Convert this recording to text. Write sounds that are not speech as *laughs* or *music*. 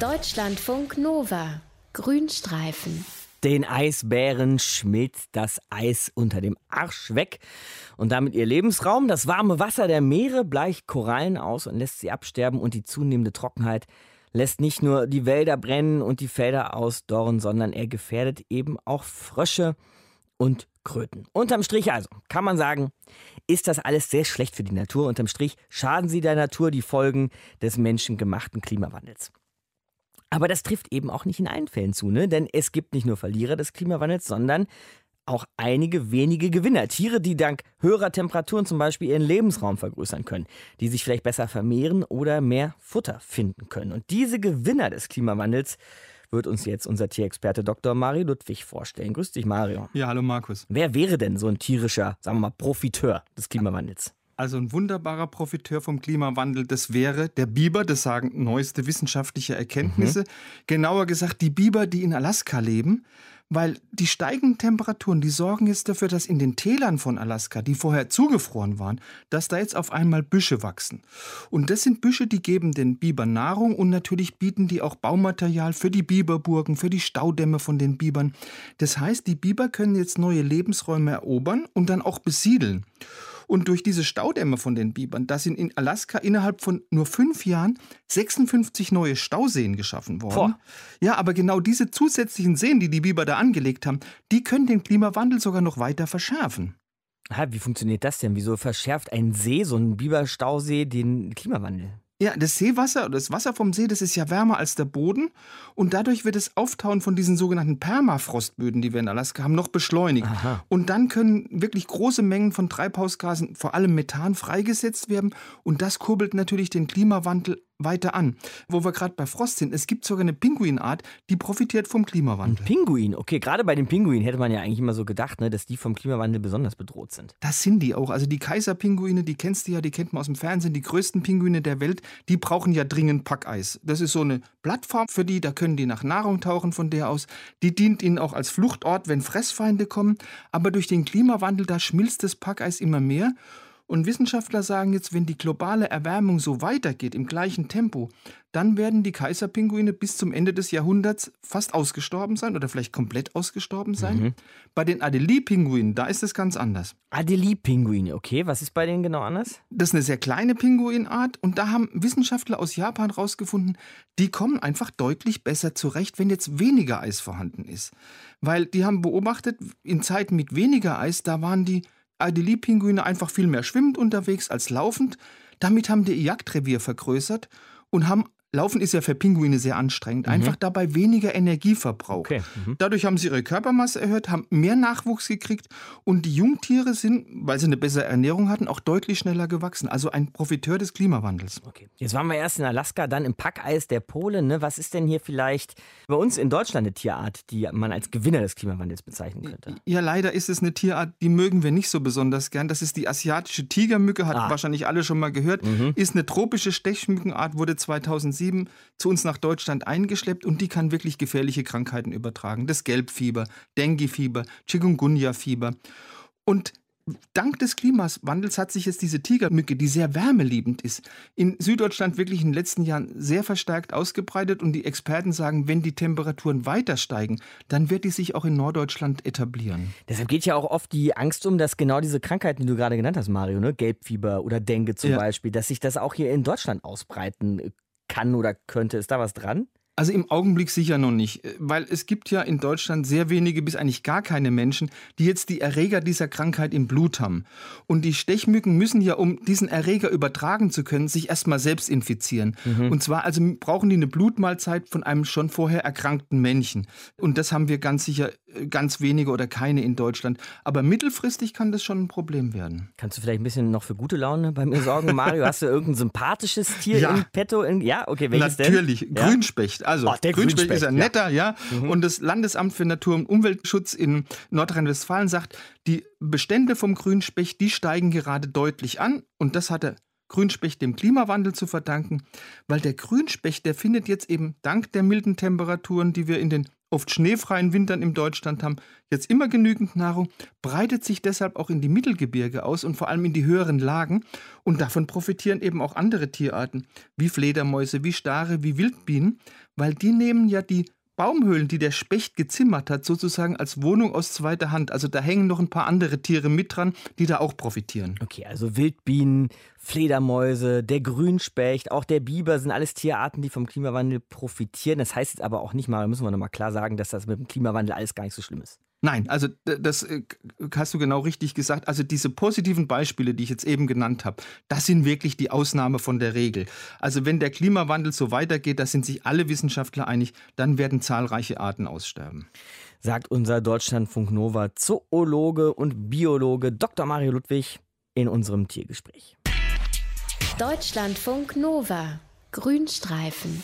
Deutschlandfunk Nova. Grünstreifen. Den Eisbären schmilzt das Eis unter dem Arsch weg und damit ihr Lebensraum. Das warme Wasser der Meere bleicht Korallen aus und lässt sie absterben und die zunehmende Trockenheit lässt nicht nur die Wälder brennen und die Felder ausdorren, sondern er gefährdet eben auch Frösche und Kröten. Unterm Strich also kann man sagen, ist das alles sehr schlecht für die Natur. Unterm Strich schaden sie der Natur die Folgen des menschengemachten Klimawandels. Aber das trifft eben auch nicht in allen Fällen zu, ne? denn es gibt nicht nur Verlierer des Klimawandels, sondern auch einige wenige Gewinner. Tiere, die dank höherer Temperaturen zum Beispiel ihren Lebensraum vergrößern können, die sich vielleicht besser vermehren oder mehr Futter finden können. Und diese Gewinner des Klimawandels wird uns jetzt unser Tierexperte Dr. Mario Ludwig vorstellen. Grüß dich, Mario. Ja, hallo Markus. Wer wäre denn so ein tierischer, sagen wir mal, Profiteur des Klimawandels? Also ein wunderbarer Profiteur vom Klimawandel, das wäre der Biber, das sagen neueste wissenschaftliche Erkenntnisse. Mhm. Genauer gesagt, die Biber, die in Alaska leben, weil die steigenden Temperaturen, die sorgen jetzt dafür, dass in den Tälern von Alaska, die vorher zugefroren waren, dass da jetzt auf einmal Büsche wachsen. Und das sind Büsche, die geben den Bibern Nahrung und natürlich bieten die auch Baumaterial für die Biberburgen, für die Staudämme von den Bibern. Das heißt, die Biber können jetzt neue Lebensräume erobern und dann auch besiedeln. Und durch diese Staudämme von den Bibern, da sind in Alaska innerhalb von nur fünf Jahren 56 neue Stauseen geschaffen worden. Boah. Ja, aber genau diese zusätzlichen Seen, die die Biber da angelegt haben, die können den Klimawandel sogar noch weiter verschärfen. wie funktioniert das denn? Wieso verschärft ein See, so ein Biberstausee, den Klimawandel? Ja, das Seewasser oder das Wasser vom See, das ist ja wärmer als der Boden und dadurch wird das Auftauen von diesen sogenannten Permafrostböden, die wir in Alaska haben, noch beschleunigt. Aha. Und dann können wirklich große Mengen von Treibhausgasen, vor allem Methan, freigesetzt werden und das kurbelt natürlich den Klimawandel weiter an. Wo wir gerade bei Frost sind, es gibt sogar eine Pinguinart, die profitiert vom Klimawandel. Ein Pinguin, okay, gerade bei den Pinguinen hätte man ja eigentlich immer so gedacht, ne, dass die vom Klimawandel besonders bedroht sind. Das sind die auch. Also die Kaiserpinguine, die kennst du ja, die kennt man aus dem Fernsehen, die größten Pinguine der Welt, die brauchen ja dringend Packeis. Das ist so eine Plattform für die, da können die nach Nahrung tauchen von der aus. Die dient ihnen auch als Fluchtort, wenn Fressfeinde kommen. Aber durch den Klimawandel, da schmilzt das Packeis immer mehr. Und Wissenschaftler sagen jetzt, wenn die globale Erwärmung so weitergeht im gleichen Tempo, dann werden die Kaiserpinguine bis zum Ende des Jahrhunderts fast ausgestorben sein oder vielleicht komplett ausgestorben sein. Mhm. Bei den Adelie-Pinguinen, da ist es ganz anders. Adelie-Pinguine, okay. Was ist bei denen genau anders? Das ist eine sehr kleine Pinguinart und da haben Wissenschaftler aus Japan herausgefunden, die kommen einfach deutlich besser zurecht, wenn jetzt weniger Eis vorhanden ist. Weil die haben beobachtet, in Zeiten mit weniger Eis, da waren die Adelie-Pinguine einfach viel mehr schwimmend unterwegs als laufend. Damit haben die ihr Jagdrevier vergrößert und haben Laufen ist ja für Pinguine sehr anstrengend. Mhm. Einfach dabei weniger Energieverbrauch. Okay. Mhm. Dadurch haben sie ihre Körpermasse erhöht, haben mehr Nachwuchs gekriegt und die Jungtiere sind, weil sie eine bessere Ernährung hatten, auch deutlich schneller gewachsen. Also ein Profiteur des Klimawandels. Okay. Jetzt waren wir erst in Alaska, dann im Packeis der Pole. Ne? Was ist denn hier vielleicht bei uns in Deutschland eine Tierart, die man als Gewinner des Klimawandels bezeichnen könnte? Ja, leider ist es eine Tierart, die mögen wir nicht so besonders gern. Das ist die asiatische Tigermücke, hat ah. wahrscheinlich alle schon mal gehört. Mhm. Ist eine tropische Stechmückenart, wurde 2007 2007 zu uns nach Deutschland eingeschleppt und die kann wirklich gefährliche Krankheiten übertragen. Das Gelbfieber, Dengue-Fieber, Chikungunya-Fieber. Und dank des Klimawandels hat sich jetzt diese Tigermücke, die sehr wärmeliebend ist, in Süddeutschland wirklich in den letzten Jahren sehr verstärkt ausgebreitet. Und die Experten sagen, wenn die Temperaturen weiter steigen, dann wird die sich auch in Norddeutschland etablieren. Deshalb geht ja auch oft die Angst um, dass genau diese Krankheiten, die du gerade genannt hast, Mario, ne? Gelbfieber oder Dengue zum ja. Beispiel, dass sich das auch hier in Deutschland ausbreiten kann oder könnte. Ist da was dran? Also im Augenblick sicher noch nicht, weil es gibt ja in Deutschland sehr wenige bis eigentlich gar keine Menschen, die jetzt die Erreger dieser Krankheit im Blut haben. Und die Stechmücken müssen ja, um diesen Erreger übertragen zu können, sich erstmal selbst infizieren. Mhm. Und zwar also brauchen die eine Blutmahlzeit von einem schon vorher erkrankten Männchen. Und das haben wir ganz sicher äh, ganz wenige oder keine in Deutschland. Aber mittelfristig kann das schon ein Problem werden. Kannst du vielleicht ein bisschen noch für gute Laune bei mir sorgen, Mario? *laughs* Hast du irgendein sympathisches Tier ja. im Petto? ja, okay, welches Natürlich, denn? Grünspecht. Also oh, der Grünspecht, Grünspecht ist ja netter, ja. ja. Mhm. Und das Landesamt für Natur- und Umweltschutz in Nordrhein-Westfalen sagt, die Bestände vom Grünspecht, die steigen gerade deutlich an. Und das hat der Grünspecht dem Klimawandel zu verdanken, weil der Grünspecht, der findet jetzt eben dank der milden Temperaturen, die wir in den oft schneefreien Wintern in Deutschland haben jetzt immer genügend Nahrung, breitet sich deshalb auch in die Mittelgebirge aus und vor allem in die höheren Lagen. Und davon profitieren eben auch andere Tierarten, wie Fledermäuse, wie Stare, wie Wildbienen, weil die nehmen ja die Baumhöhlen, die der Specht gezimmert hat, sozusagen als Wohnung aus zweiter Hand. Also da hängen noch ein paar andere Tiere mit dran, die da auch profitieren. Okay, also Wildbienen, Fledermäuse, der Grünspecht, auch der Biber sind alles Tierarten, die vom Klimawandel profitieren. Das heißt jetzt aber auch nicht mal, müssen wir nochmal klar sagen, dass das mit dem Klimawandel alles gar nicht so schlimm ist. Nein, also das äh, hast du genau richtig gesagt. Also diese positiven Beispiele, die ich jetzt eben genannt habe, das sind wirklich die Ausnahme von der Regel. Also wenn der Klimawandel so weitergeht, da sind sich alle Wissenschaftler einig, dann werden zahlreiche Arten aussterben. Sagt unser Deutschlandfunk Nova Zoologe und Biologe Dr. Mario Ludwig in unserem Tiergespräch. Deutschlandfunk Nova Grünstreifen